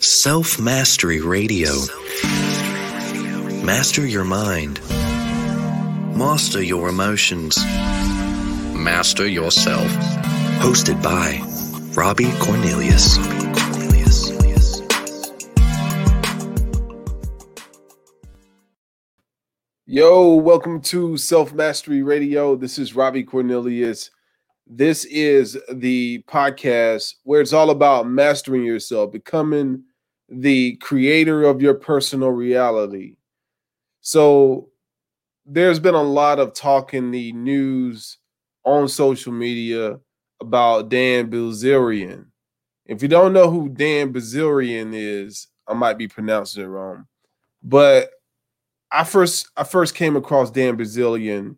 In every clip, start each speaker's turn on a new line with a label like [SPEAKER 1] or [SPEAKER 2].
[SPEAKER 1] Self Mastery Radio. Master your mind. Master your emotions. Master yourself. Hosted by Robbie Cornelius.
[SPEAKER 2] Yo, welcome to Self Mastery Radio. This is Robbie Cornelius. This is the podcast where it's all about mastering yourself, becoming the creator of your personal reality. So, there's been a lot of talk in the news on social media about Dan Bilzerian. If you don't know who Dan Bilzerian is, I might be pronouncing it wrong, but I first I first came across Dan Bilzerian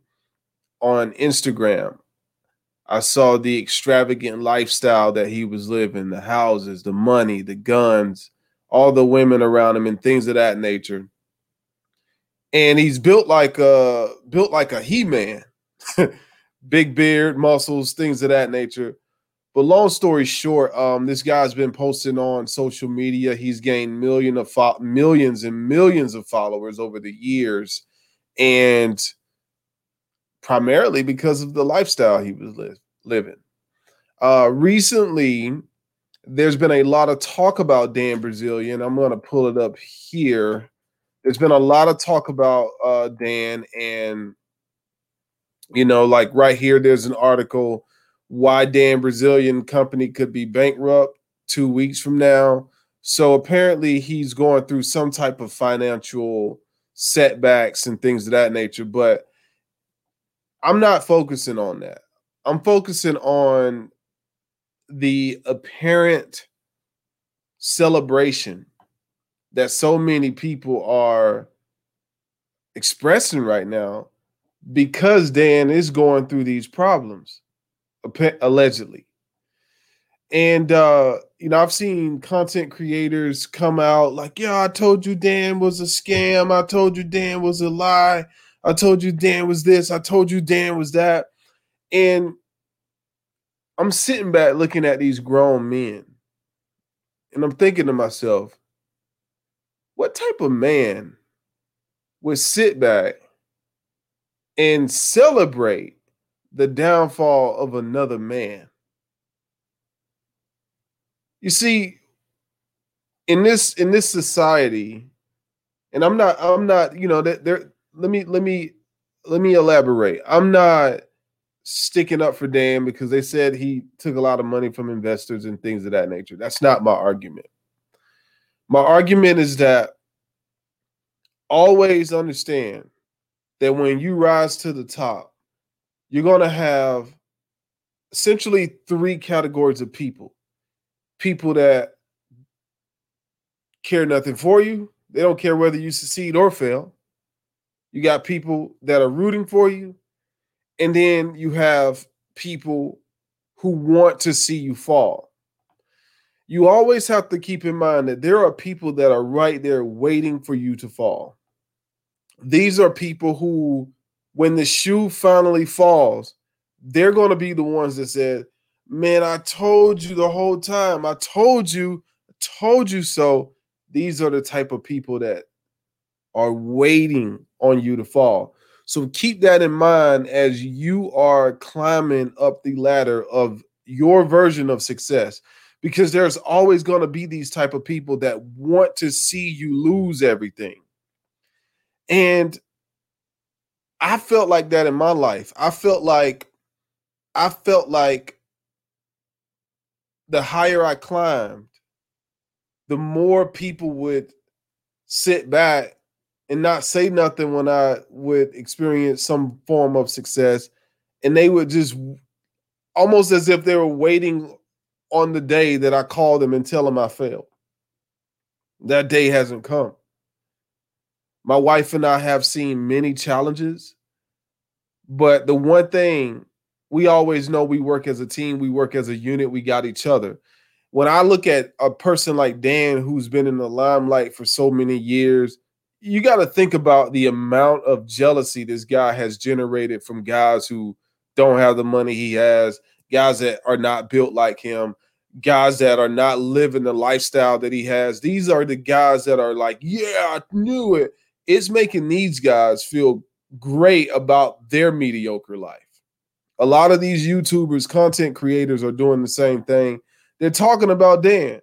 [SPEAKER 2] on Instagram. I saw the extravagant lifestyle that he was living, the houses, the money, the guns, all the women around him, and things of that nature. And he's built like a built like a he-man, big beard, muscles, things of that nature. But long story short, um, this guy's been posting on social media. He's gained million of fo- millions and millions of followers over the years, and primarily because of the lifestyle he was li- living. Uh, recently, there's been a lot of talk about Dan Brazilian. I'm going to pull it up here. There's been a lot of talk about uh, Dan, and you know, like right here, there's an article why Dan Brazilian company could be bankrupt two weeks from now. So apparently, he's going through some type of financial setbacks and things of that nature. But I'm not focusing on that. I'm focusing on the apparent celebration that so many people are expressing right now because Dan is going through these problems allegedly. And uh, you know, I've seen content creators come out like, "Yeah, I told you Dan was a scam. I told you Dan was a lie. I told you Dan was this. I told you Dan was that." And I'm sitting back looking at these grown men, and I'm thinking to myself, what type of man would sit back and celebrate the downfall of another man? You see, in this in this society, and I'm not I'm not you know that there. Let me let me let me elaborate. I'm not sticking up for Dan because they said he took a lot of money from investors and things of that nature. That's not my argument. My argument is that always understand that when you rise to the top, you're going to have essentially three categories of people people that care nothing for you, they don't care whether you succeed or fail. You got people that are rooting for you, and then you have people who want to see you fall. You always have to keep in mind that there are people that are right there waiting for you to fall. These are people who, when the shoe finally falls, they're going to be the ones that said, Man, I told you the whole time. I told you, I told you so. These are the type of people that are waiting on you to fall. So keep that in mind as you are climbing up the ladder of your version of success because there's always going to be these type of people that want to see you lose everything. And I felt like that in my life. I felt like I felt like the higher I climbed, the more people would sit back and not say nothing when I would experience some form of success. And they would just almost as if they were waiting on the day that I call them and tell them I failed. That day hasn't come. My wife and I have seen many challenges, but the one thing we always know we work as a team, we work as a unit, we got each other. When I look at a person like Dan, who's been in the limelight for so many years, you got to think about the amount of jealousy this guy has generated from guys who don't have the money he has, guys that are not built like him, guys that are not living the lifestyle that he has. These are the guys that are like, yeah, I knew it. It's making these guys feel great about their mediocre life. A lot of these YouTubers, content creators are doing the same thing. They're talking about Dan.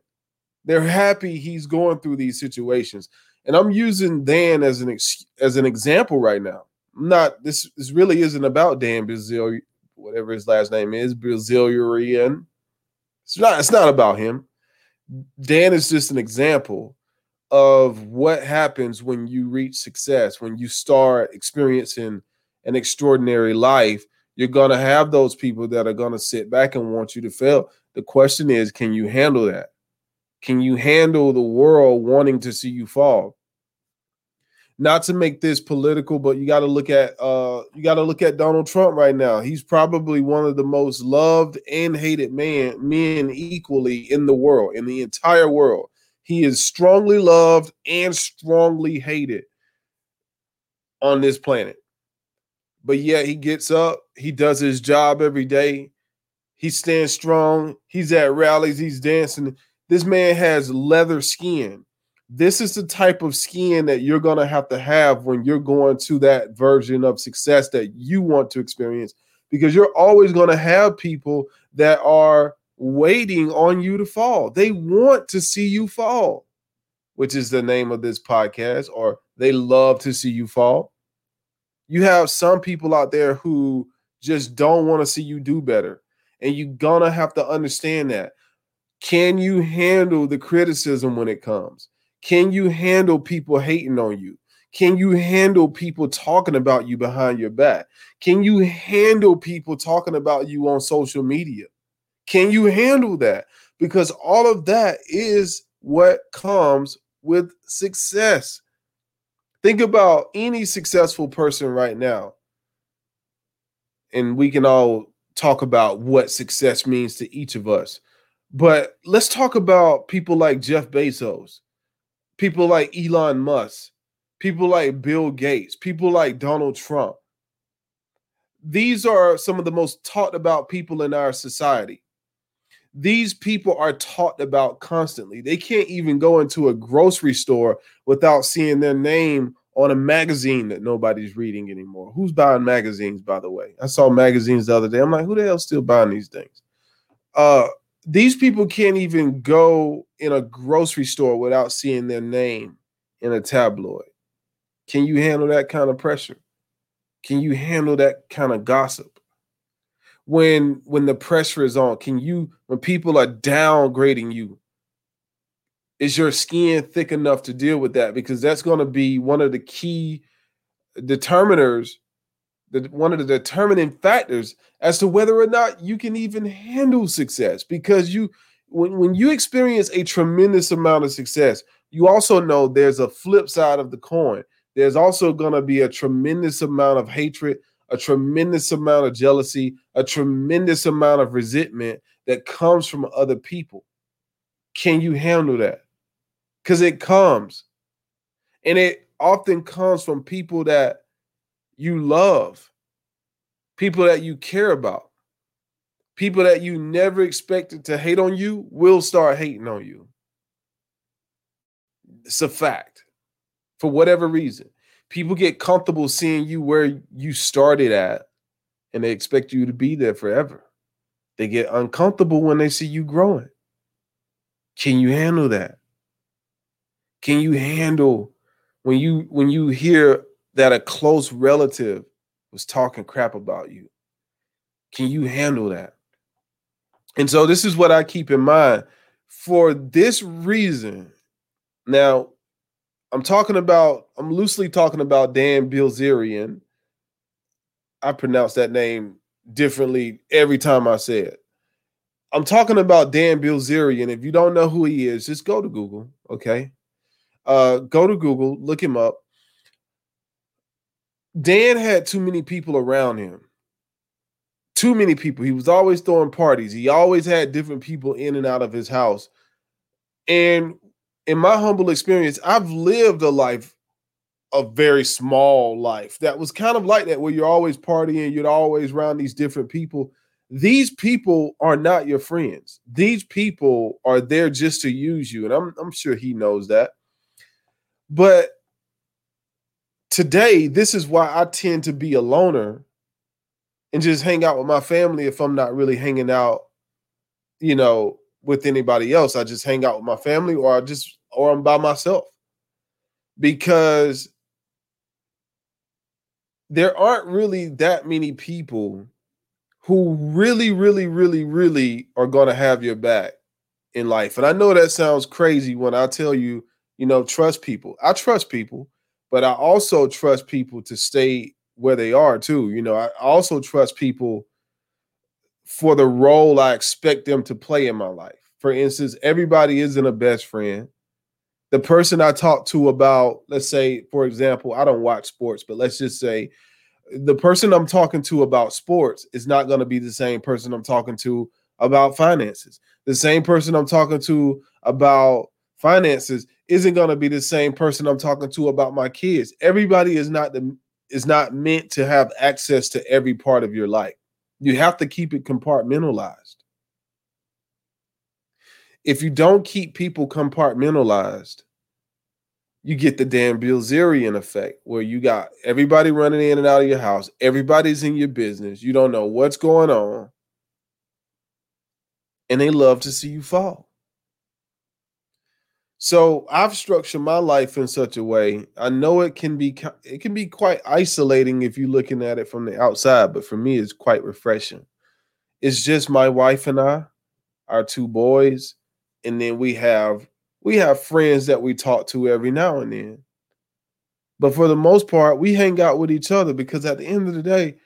[SPEAKER 2] They're happy he's going through these situations. And I'm using Dan as an ex- as an example right now. I'm not this this really isn't about Dan Brazil, whatever his last name is, Brazilian. It's not it's not about him. Dan is just an example of what happens when you reach success, when you start experiencing an extraordinary life. You're to have those people that are to sit back and want you to fail. The question is, can you handle that? Can you handle the world wanting to see you fall? Not to make this political, but you got to look at uh you got to look at Donald Trump right now. He's probably one of the most loved and hated man men equally in the world, in the entire world. He is strongly loved and strongly hated on this planet. But yet he gets up, he does his job every day. He stands strong. He's at rallies, he's dancing this man has leather skin. This is the type of skin that you're going to have to have when you're going to that version of success that you want to experience because you're always going to have people that are waiting on you to fall. They want to see you fall, which is the name of this podcast, or they love to see you fall. You have some people out there who just don't want to see you do better. And you're going to have to understand that. Can you handle the criticism when it comes? Can you handle people hating on you? Can you handle people talking about you behind your back? Can you handle people talking about you on social media? Can you handle that? Because all of that is what comes with success. Think about any successful person right now. And we can all talk about what success means to each of us. But let's talk about people like Jeff Bezos, people like Elon Musk, people like Bill Gates, people like Donald Trump. These are some of the most talked about people in our society. These people are talked about constantly. They can't even go into a grocery store without seeing their name on a magazine that nobody's reading anymore. Who's buying magazines, by the way? I saw magazines the other day. I'm like, who the hell still buying these things? Uh, these people can't even go in a grocery store without seeing their name in a tabloid. Can you handle that kind of pressure? Can you handle that kind of gossip? When when the pressure is on, can you when people are downgrading you? Is your skin thick enough to deal with that? Because that's going to be one of the key determiners the, one of the determining factors as to whether or not you can even handle success because you when, when you experience a tremendous amount of success you also know there's a flip side of the coin. There's also going to be a tremendous amount of hatred a tremendous amount of jealousy a tremendous amount of resentment that comes from other people. Can you handle that? Because it comes. And it often comes from people that you love, people that you care about, people that you never expected to hate on you will start hating on you. It's a fact for whatever reason. People get comfortable seeing you where you started at and they expect you to be there forever. They get uncomfortable when they see you growing. Can you handle that? Can you handle when you when you hear that a close relative was talking crap about you. Can you handle that? And so this is what I keep in mind. For this reason, now I'm talking about, I'm loosely talking about Dan Bilzerian. I pronounce that name differently every time I say it. I'm talking about Dan Bilzerian. If you don't know who he is, just go to Google, okay? Uh, go to Google, look him up. Dan had too many people around him. Too many people. He was always throwing parties. He always had different people in and out of his house. And in my humble experience, I've lived a life, a very small life that was kind of like that, where you're always partying, you're always around these different people. these people are not your friends. These people are there just to use you. And I'm, I'm sure he knows that. But today, this is why I tend to be a loner and just hang out with my family if I'm not really hanging out, you know, with anybody else. I just hang out with my family or I just or I'm by myself. Because there aren't really that many people who really, really, really, really are going to have your back in life. And I know that sounds crazy when I tell you, you know, trust people. I trust people, but I also trust people to stay where they are too. You know, I also trust people for the role I expect them to play in my life. For instance, everybody isn't a best friend. The person I talk to about, let's say, for example, I don't watch sports, but let's just say the person I'm talking to about sports is not going to be the same person I'm talking to about finances. The same person I'm talking to about finances isn't going to be the same person I'm talking to about my kids. Everybody is not the is not meant to have access to every part of your life. You have to keep it compartmentalized. If you don't keep people compartmentalized, you get the Dan Bilzerian effect where you got everybody running in and out of your house, everybody's in your business, you don't know what's going on, and they love to see you fall. So I've structured my life in such a way. I know it can be it can be quite isolating if you're looking at it from the outside, but for me, it's quite refreshing. It's just my wife and I, our two boys, and then we have we have friends that we talk to every now and then. But for the most part, we hang out with each other because at the end of the day,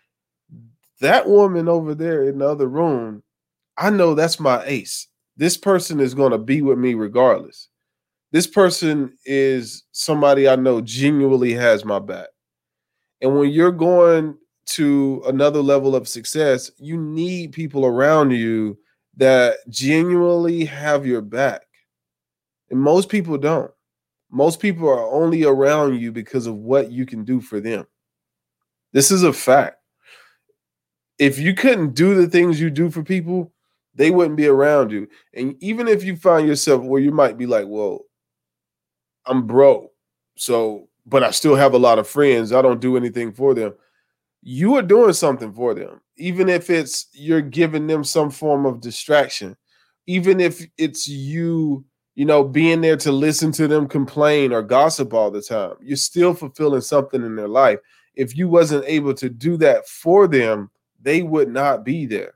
[SPEAKER 2] that woman over there in the other room, I know that's my ace. This person is going to be with me regardless. This person is somebody I know genuinely has my back. And when you're going to another level of success, you need people around you that genuinely have your back. And most people don't. Most people are only around you because of what you can do for them. This is a fact. If you couldn't do the things you do for people, they wouldn't be around you. And even if you find yourself where you might be like, well, I'm broke. So, but I still have a lot of friends. I don't do anything for them. You are doing something for them, even if it's you're giving them some form of distraction, even if it's you you know, being there to listen to them complain or gossip all the time. You're still fulfilling something in their life. If you wasn't able to do that for them, they would not be there.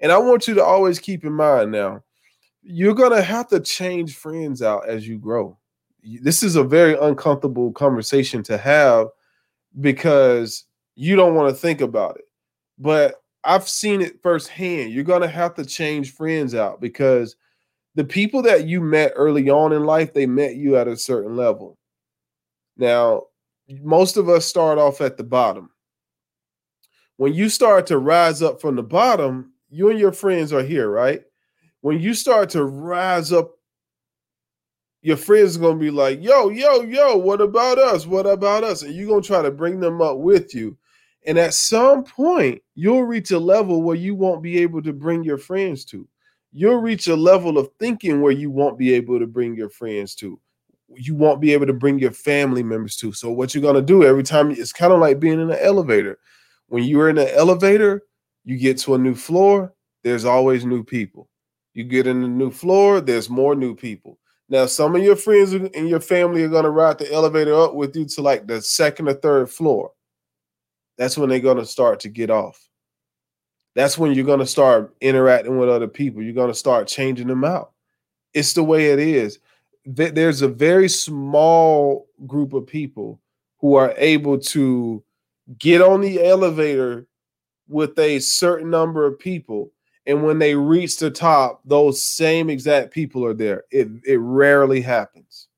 [SPEAKER 2] And I want you to always keep in mind now, you're going to have to change friends out as you grow. This is a very uncomfortable conversation to have because you don't want to think about it. But I've seen it firsthand. You're going to have to change friends out because the people that you met early on in life, they met you at a certain level. Now, most of us start off at the bottom. When you start to rise up from the bottom, you and your friends are here, right? When you start to rise up, your friends are to be like, yo, yo, yo, what about us? What about us? And you're to try to bring them up with you. And at some point, you'll reach a level where you won't be able to bring your friends to you'll reach a level of thinking where you won't be able to bring your friends to you won't be able to bring your family members to so what you're to do every time it's kind of like being in an elevator when you're in an elevator you get to a new floor there's always new people you get in a new floor there's more new people now some of your friends and your family are going to ride the elevator up with you to like the second or third floor that's when they're going to start to get off that's when you're going to start interacting with other people. You're going to start changing them out. It's the way it is. There's a very small group of people who are able to get on the elevator with a certain number of people. And when they reach the top, those same exact people are there. It, it rarely happens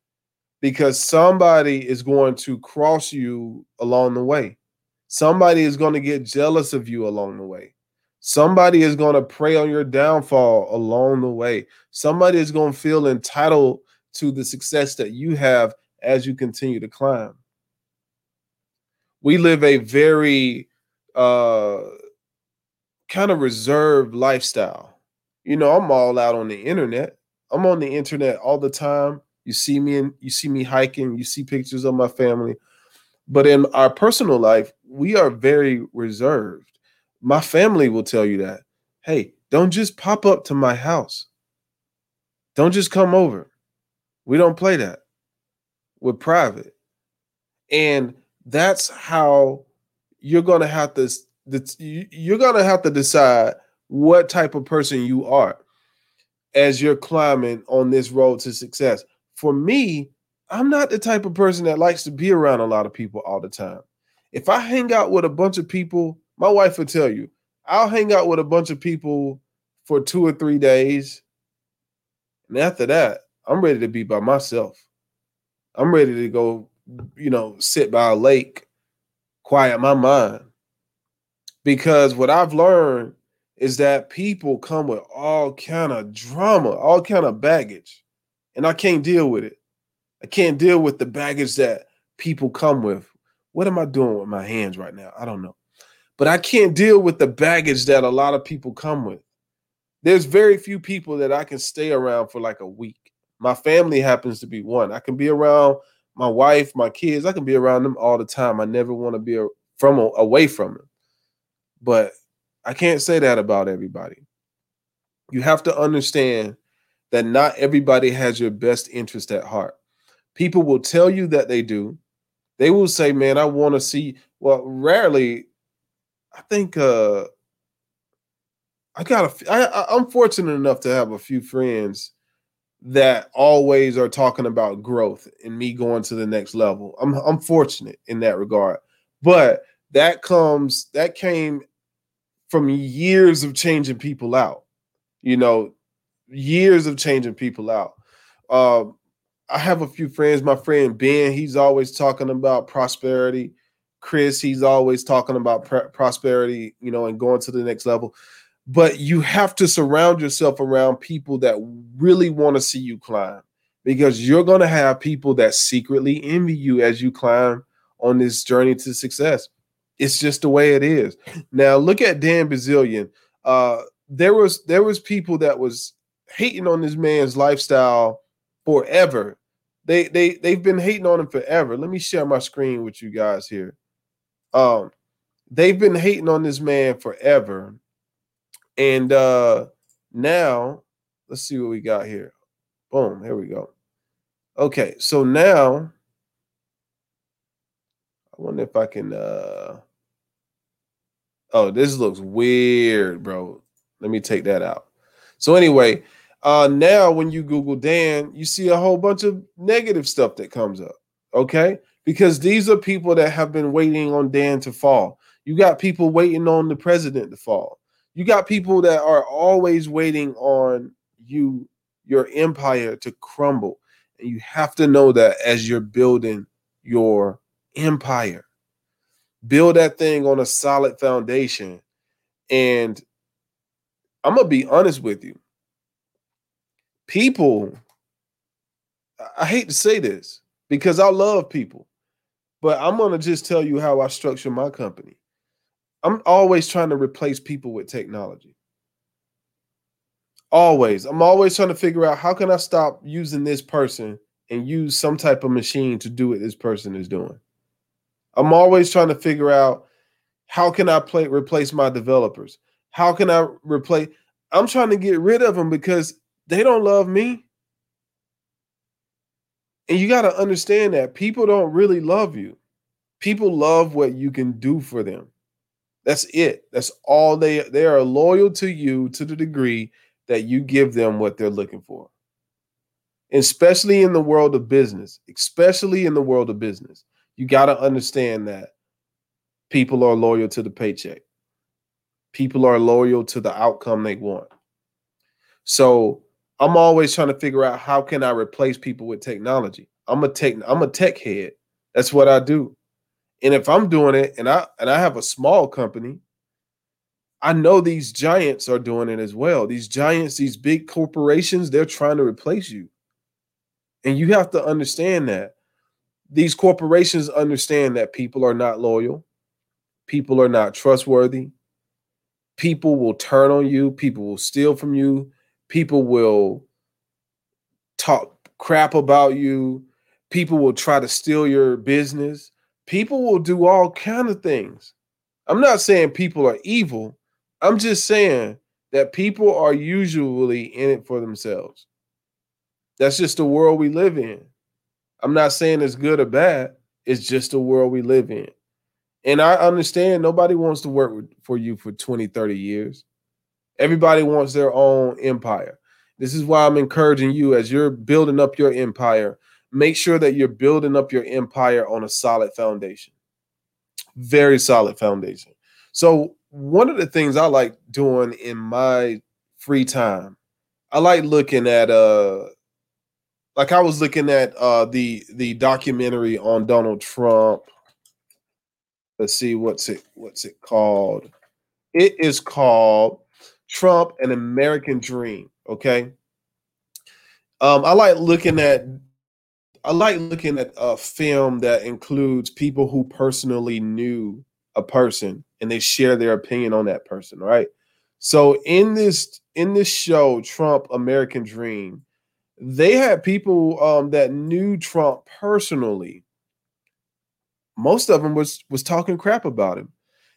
[SPEAKER 2] because somebody is going to cross you along the way. Somebody is going to get jealous of you along the way. Somebody is going to prey on your downfall along the way. Somebody is going to feel entitled to the success that you have as you continue to climb. We live a very uh, kind of reserved lifestyle. You know, I'm all out on the internet. I'm on the internet all the time. You see me and you see me hiking, you see pictures of my family. But in our personal life, we are very reserved. My family will tell you that. Hey, don't just pop up to my house. Don't just come over. We don't play that. We're private. And that's how you're going to have to you're to have to decide what type of person you are as you're climbing on this road to success. For me, I'm not the type of person that likes to be around a lot of people all the time. If I hang out with a bunch of people, my wife will tell you, I'll hang out with a bunch of people for two or three days. And after that, I'm ready to be by myself. I'm ready to go, you know, sit by a lake, quiet my mind. Because what I've learned is that people come with all kind of drama, all kind of baggage, and I can't deal with it. I can't deal with the baggage that people come with. What am I doing with my hands right now? I don't know. But I can't deal with the baggage that a lot of people come with. There's very few people that I can stay around for like a week. My family happens to be one. I can be around my wife, my kids. I can be around them all the time. I never want to be from away from them. But I can't say that about everybody. You have to understand that not everybody has your best interest at heart. People will tell you that they do. They will say, "Man, I want to see." Well, rarely I think uh I got a I, I'm fortunate enough to have a few friends that always are talking about growth and me going to the next level. I'm I'm fortunate in that regard. But that comes that came from years of changing people out. You know, years of changing people out. Uh, I have a few friends. My friend Ben, he's always talking about prosperity. Chris, he's always talking about pr- prosperity, you know, and going to the next level. But you have to surround yourself around people that really want to see you climb because you're going to have people that secretly envy you as you climb on this journey to success. It's just the way it is. Now look at Dan Bilzerian. Uh, there was there was people that was hating on this man's lifestyle forever. They they they've been hating on him forever. Let me share my screen with you guys here. Um, they've been hating on this man forever. And uh now let's see what we got here. Boom, here we go. Okay, so now I wonder if I can uh Oh, this looks weird, bro. Let me take that out. So anyway, uh now when you Google Dan, you see a whole bunch of negative stuff that comes up. Okay because these are people that have been waiting on Dan to fall. You got people waiting on the president to fall. You got people that are always waiting on you, your empire to crumble. And you have to know that as you're building your empire, build that thing on a solid foundation. And I'm going to be honest with you. People, I hate to say this because I love people. But I'm going to just tell you how I structure my company. I'm always trying to replace people with technology. Always. I'm always trying to figure out how can I stop using this person and use some type of machine to do what this person is doing. I'm always trying to figure out how can I play replace my developers? How can I replace I'm trying to get rid of them because they don't love me. And you got to understand that people don't really love you. People love what you can do for them. That's it. That's all they they are loyal to you to the degree that you give them what they're looking for. Especially in the world of business, especially in the world of business. You got to understand that people are loyal to the paycheck. People are loyal to the outcome they want. So I'm always trying to figure out how can I replace people with technology. I'm a tech I'm a tech head. That's what I do. And if I'm doing it and I and I have a small company, I know these giants are doing it as well. These giants, these big corporations, they're trying to replace you. And you have to understand that. These corporations understand that people are not loyal, people are not trustworthy, people will turn on you, people will steal from you, people will talk crap about you, people will try to steal your business, people will do all kind of things. I'm not saying people are evil. I'm just saying that people are usually in it for themselves. That's just the world we live in. I'm not saying it's good or bad. It's just the world we live in. And I understand nobody wants to work with, for you for 20, 30 years. Everybody wants their own empire. This is why I'm encouraging you as you're building up your empire, make sure that you're building up your empire on a solid foundation. Very solid foundation. So, one of the things I like doing in my free time, I like looking at uh like I was looking at uh the the documentary on Donald Trump. Let's see what's it what's it called? It is called trump an american dream okay? Um i like looking at i like looking at a film that includes people who personally knew a person and they share their opinion on that person right? So in this in this show trump american dream they had people um that knew trump personally most of them was was talking crap about him.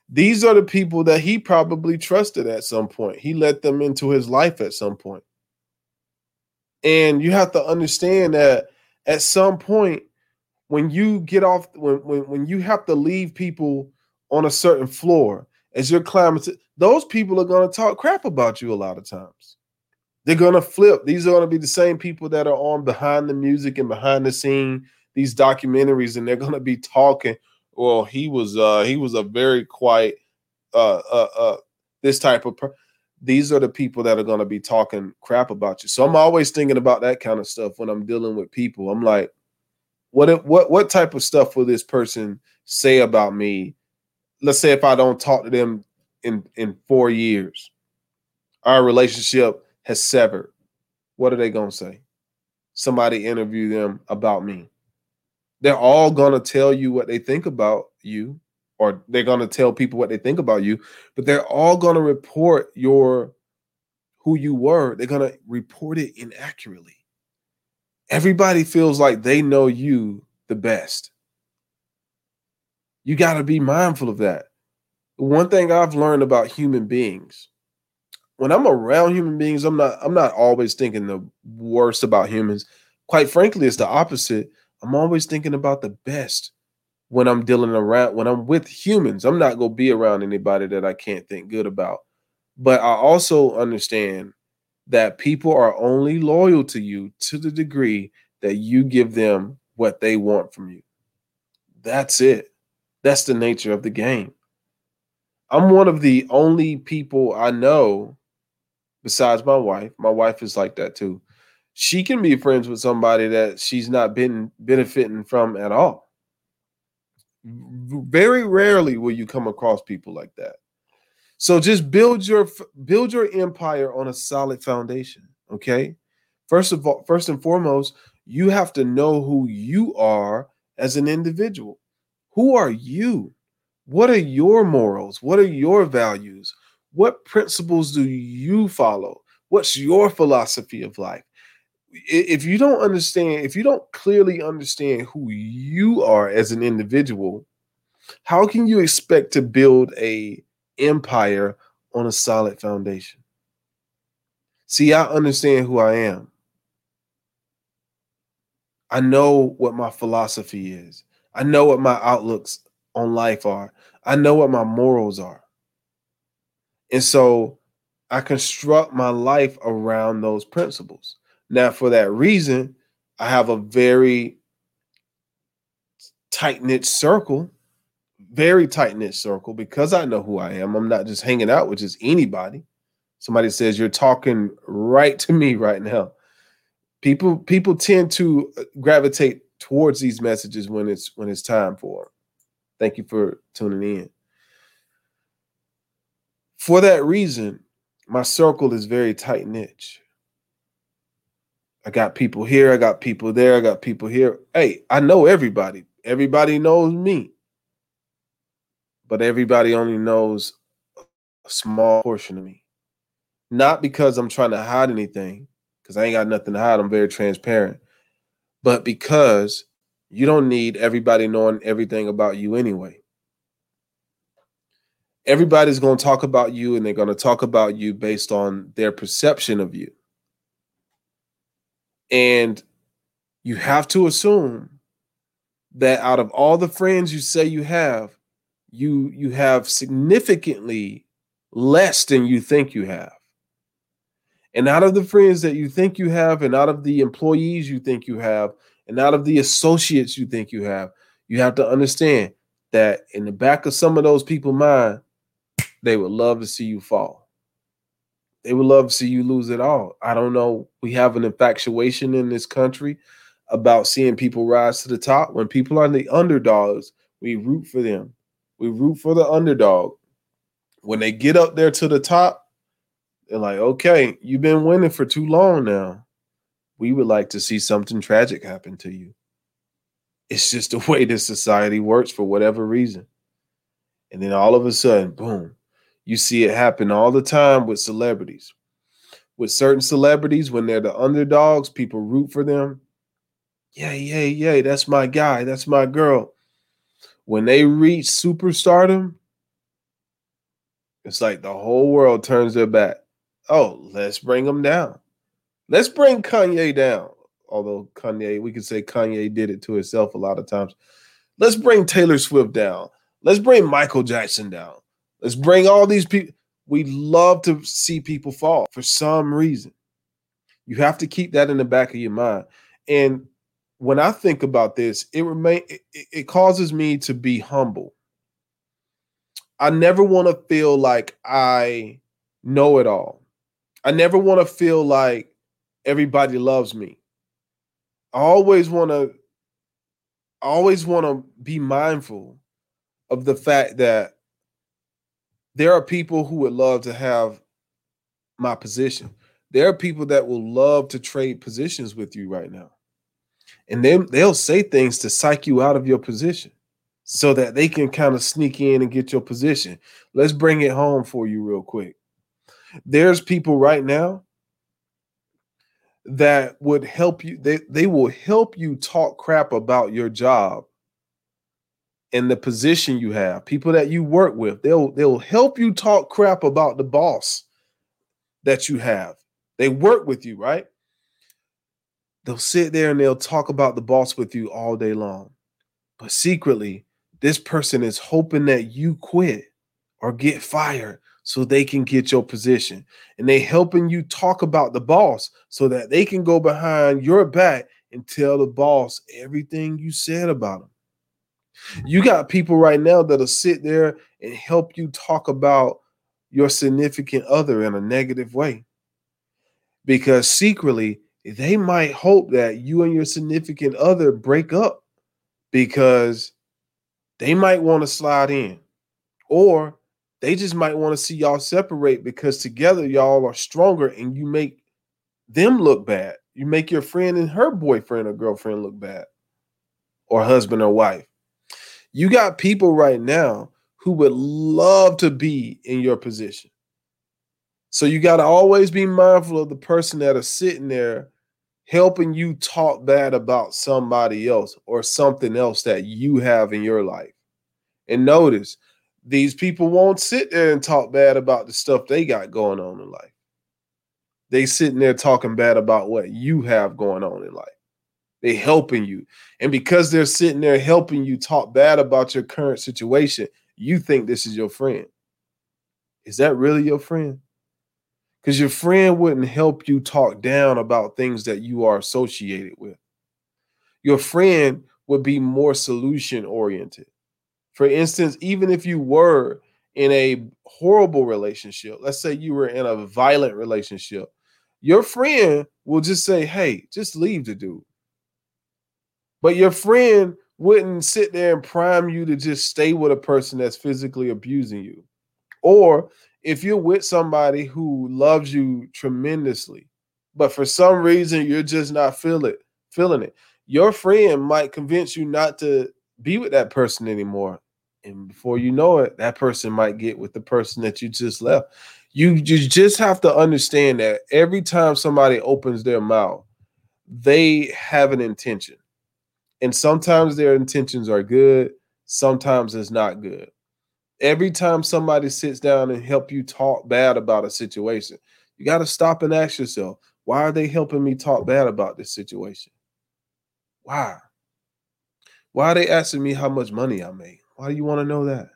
[SPEAKER 2] These are the people that he probably trusted at some point. He let them into his life at some point. And you have to understand that at some point when you get off when when, when you have to leave people on a certain floor as you're climbing to, those people are going to talk crap about you a lot of times. They're to flip. These are to be the same people that are on behind the music and behind the scene these documentaries and they're to be talking. Well he was uh he was a very quiet uh uh, uh this type of per- these are the people that are to be talking crap about you. So i'm always thinking about that kind of stuff when i'm dealing with people. I'm like what what what type of stuff will this person say about me? Let's say if i don't talk to them in in 4 years our relationship has severed what are they going to say? Somebody interview them about me. They're all going to tell you what they think about you or they're going to tell people what they think about you but they're all going to report your who you were. They're going to report it inaccurately. Everybody feels like they know you the best. You got to be mindful of that. One thing i've learned about human beings when i'm around human beings i'm not i'm not always thinking the worst about humans quite frankly it's the opposite I'm always thinking about the best when I'm dealing around when I'm with humans. I'm not gonna be around anybody that I can't think good about. But I also understand that people are only loyal to you to the degree that you give them what they want from you. That's it. That's the nature of the game. I'm one of the only people I know besides my wife. My wife is like that too she can be friends with somebody that she's not been benefiting from at all. Very rarely will you come across people like that. So just build your build your empire on a solid foundation, okay? First of all, first and foremost, you have to know who you are as an individual. Who are you? What are your morals? What are your values? What principles do you follow? What's your philosophy of life? if you don't understand, if you don't clearly understand who you are as an individual, how can you expect to build a empire on a solid foundation? See, I understand who I am. I know what my philosophy is. I know what my outlooks on life are. I know what my morals are. And so I construct my life around those principles. Now, for that reason, I have a very tight knit circle, very tight knit circle because I know who I am. I'm not just hanging out with just anybody. Somebody says you're talking right to me right now. People people tend to uh, gravitate towards these messages when it's when it's time for them. Thank you for tuning in. For that reason, my circle is very tight knit. I got people here, I got people there, I got people here. Hey, I know everybody. Everybody knows me. But everybody only knows a a small portion of me. Not because I'm trying to hide anything, because I ain't got nothing to hide. I'm very transparent. But because you don't need everybody knowing everything about you anyway. Everybody's going to talk about you and they're going to talk about you based on their perception of you. And you have to assume that out of all the friends you say you have, you you have significantly less than you think you have. And out of the friends that you think you have, and out of the employees you think you have, and out of the associates you think you have, you have to understand that in the back of some of those people's mind, they would love to see you fall. They would love to see you lose it all. I don't know. We have an infatuation in this country about seeing people rise to the top. When people are the underdogs, we root for them. We root for the underdog. When they get up there to the top, they're like, okay, you've been winning for too long now. We would like to see something tragic happen to you. It's just the way this society works for whatever reason. And then all of a sudden, boom, you see it happen all the time with celebrities. With certain celebrities, when they're the underdogs, people root for them. Yeah, yeah, yeah, that's my guy, that's my girl. When they reach superstardom, it's like the whole world turns their back oh, let's bring them down. Let's bring Kanye down. Although Kanye, we could say Kanye did it to himself a lot of times. Let's bring Taylor Swift down. Let's bring Michael Jackson down. Let's bring all these people. We love to see people fall for some reason. You have to keep that in the back of your mind. And when I think about this, it remain it, it causes me to be humble. I never want to feel like I know it all. I never want to feel like everybody loves me. I always want to I always want to be mindful of the fact that there are people who would love to have my position. There are people that will love to trade positions with you right now. And then they'll say things to psych you out of your position so that they can kind of sneak in and get your position. Let's bring it home for you real quick. There's people right now that would help you. They, they will help you talk crap about your job and the position you have. People that you work with, they'll they'll help you talk crap about the boss that you have. They work with you, right? They'll sit there and they'll talk about the boss with you all day long. But secretly, this person is hoping that you quit or get fired so they can get your position. And they helping you talk about the boss so that they can go behind your back and tell the boss everything you said about him. You got people right now that'll sit there and help you talk about your significant other in a negative way. Because secretly, they might hope that you and your significant other break up because they might want to slide in or they just might want to see y'all separate because together y'all are stronger and you make them look bad. You make your friend and her boyfriend or girlfriend look bad, or husband or wife. You got people right now who would love to be in your position. So you got to always be mindful of the person that is sitting there helping you talk bad about somebody else or something else that you have in your life. And notice these people won't sit there and talk bad about the stuff they got going on in life. They sitting there talking bad about what you have going on in life. They helping you. And because they're sitting there helping you talk bad about your current situation, you think this is your friend. Is that really your friend? Because your friend wouldn't help you talk down about things that you are associated with. Your friend would be more solution oriented. For instance, even if you were in a horrible relationship, let's say you were in a violent relationship, your friend will just say, Hey, just leave the dude. But your friend wouldn't sit there and prime you to just stay with a person that's physically abusing you. Or if you're with somebody who loves you tremendously, but for some reason you're just not feel it, feeling it, your friend might convince you not to be with that person anymore And before you know it, that person might get with the person that you just left. You, you just have to understand that every time somebody opens their mouth, they have an intention. And sometimes their intentions are good, sometimes it's not good. Every time somebody sits down and help you talk bad about a situation, you got to stop and ask yourself, why are they helping me talk bad about this situation? Why? Why are they asking me how much money I make? Why do you want to know that?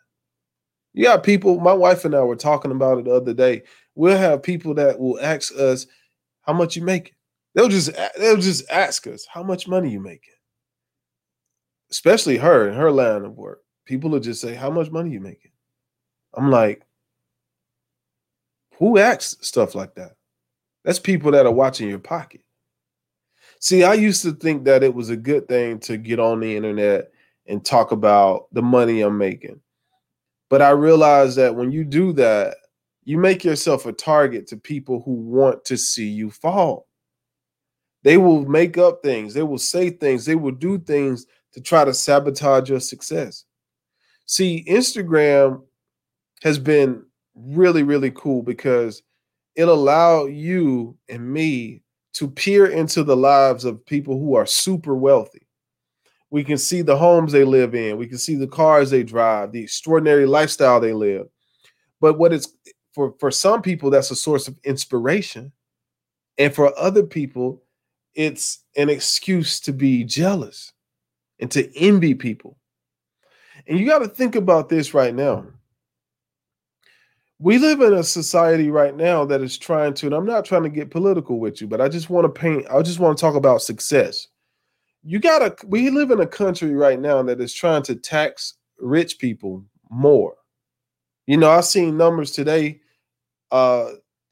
[SPEAKER 2] You got people, my wife and I were talking about it the other day. We'll have people that will ask us how much you make. They'll just they'll just ask us how much money you making. Especially her in her line of work. People will just say, How much money you making? I'm like, who acts stuff like that? That's people that are watching your pocket. See, I used to think that it was a good thing to get on the internet and talk about the money I'm making. But I realized that when you do that, you make yourself a target to people who want to see you fall. They will make up things, they will say things, they will do things to try to sabotage your success. See, Instagram has been really, really cool because it allowed you and me to peer into the lives of people who are super wealthy. We can see the homes they live in, we can see the cars they drive, the extraordinary lifestyle they live. But what it's for for some people that's a source of inspiration and for other people it's an excuse to be jealous and to envy people. And you got to think about this right now we live in a society right now that is trying to, and I'm not trying to get political with you, but I just want to paint, I just want to talk about success. You gotta, we live in a country right now that is trying to tax rich people more. You know, I've seen numbers today uh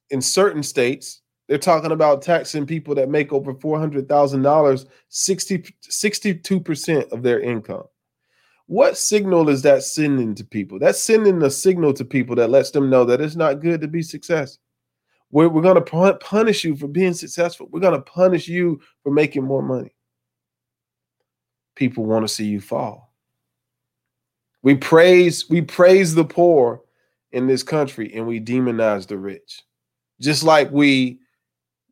[SPEAKER 2] in certain states, they're talking about taxing people that make over $400,000 60 62% of their income what signal is that sending to people? That's sending a signal to people that lets them know that it's not good to be successful. We're, we're going to punish you for being successful. We're going to punish you for making more money. People want to see you fall. We praise we praise the poor in this country and we demonize the rich. Just like we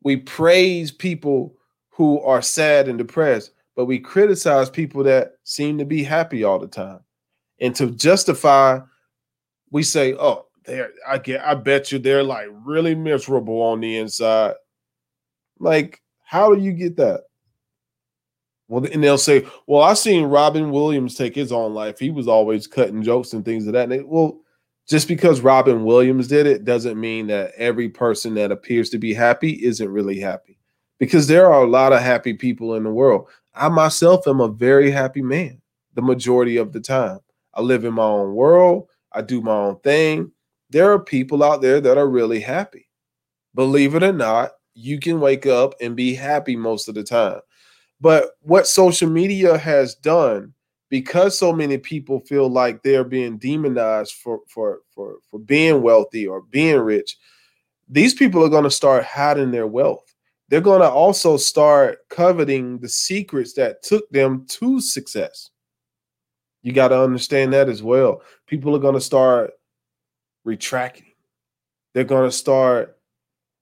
[SPEAKER 2] we praise people who are sad and depressed, but we criticize people that seem to be happy all the time. And to justify, we say, oh, they're I get I bet you they're like really miserable on the inside. Like, how do you get that? Well, and they'll say, Well, I seen Robin Williams take his own life. He was always cutting jokes and things of that. And well, just because Robin Williams did it doesn't mean that every person that appears to be happy isn't really happy. Because there are a lot of happy people in the world. I myself am a very happy man the majority of the time. I live in my own world, I do my own thing. There are people out there that are really happy. Believe it or not, you can wake up and be happy most of the time. But what social media has done, because so many people feel like they're being demonized for for for for being wealthy or being rich, these people are going to start hiding their wealth they're going to also start coveting the secrets that took them to success. You got to understand that as well. People are going to start retracting. They're going to start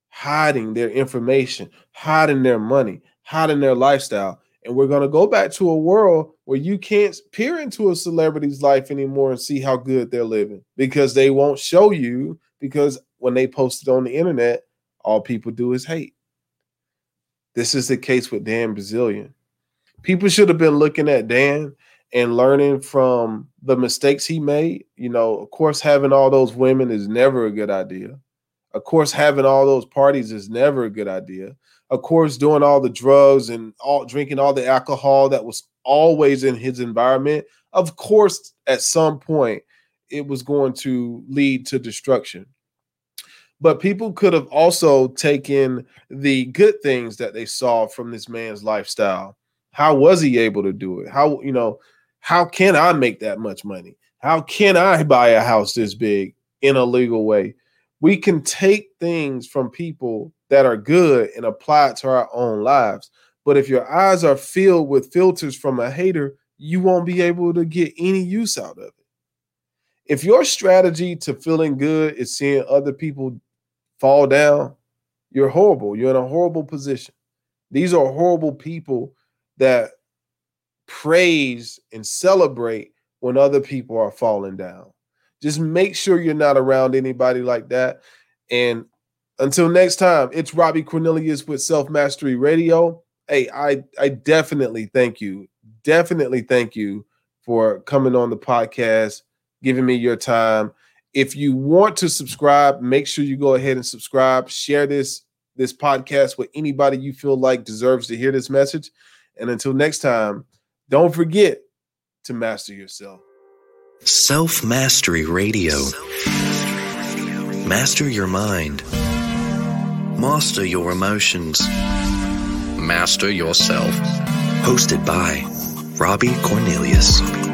[SPEAKER 2] hiding their information, hiding their money, hiding their lifestyle. And we're going to go back to a world where you can't peer into a celebrity's life anymore and see how good they're living because they won't show you because when they post it on the internet, all people do is hate. This is the case with Dan Bilzerian. People should have been looking at Dan and learning from the mistakes he made. You know, of course, having all those women is never a good idea. Of course, having all those parties is never a good idea. Of course, doing all the drugs and all drinking all the alcohol that was always in his environment. Of course, at some point, it was going to lead to destruction but people could have also taken the good things that they saw from this man's lifestyle. How was he able to do it? How, you know, how can I make that much money? How can I buy a house this big in a legal way? We can take things from people that are good and apply it to our own lives. But if your eyes are filled with filters from a hater, you won't be able to get any use out of it. If your strategy to feeling good is seeing other people fall down, you're horrible. You're in a horrible position. These are horrible people that praise and celebrate when other people are falling down. Just make sure you're not around anybody like that. And until next time, it's Robbie Cornelius with Self Mastery Radio. Hey, I I definitely thank you. Definitely thank you for coming on the podcast, giving me your time. If you want to subscribe, make sure you go ahead and subscribe. Share this this podcast with anybody you feel like deserves to hear this message. And until next time, don't forget to master yourself.
[SPEAKER 1] Self Mastery Radio. Master your mind. Master your emotions. Master yourself. Hosted by Robbie Cornelius.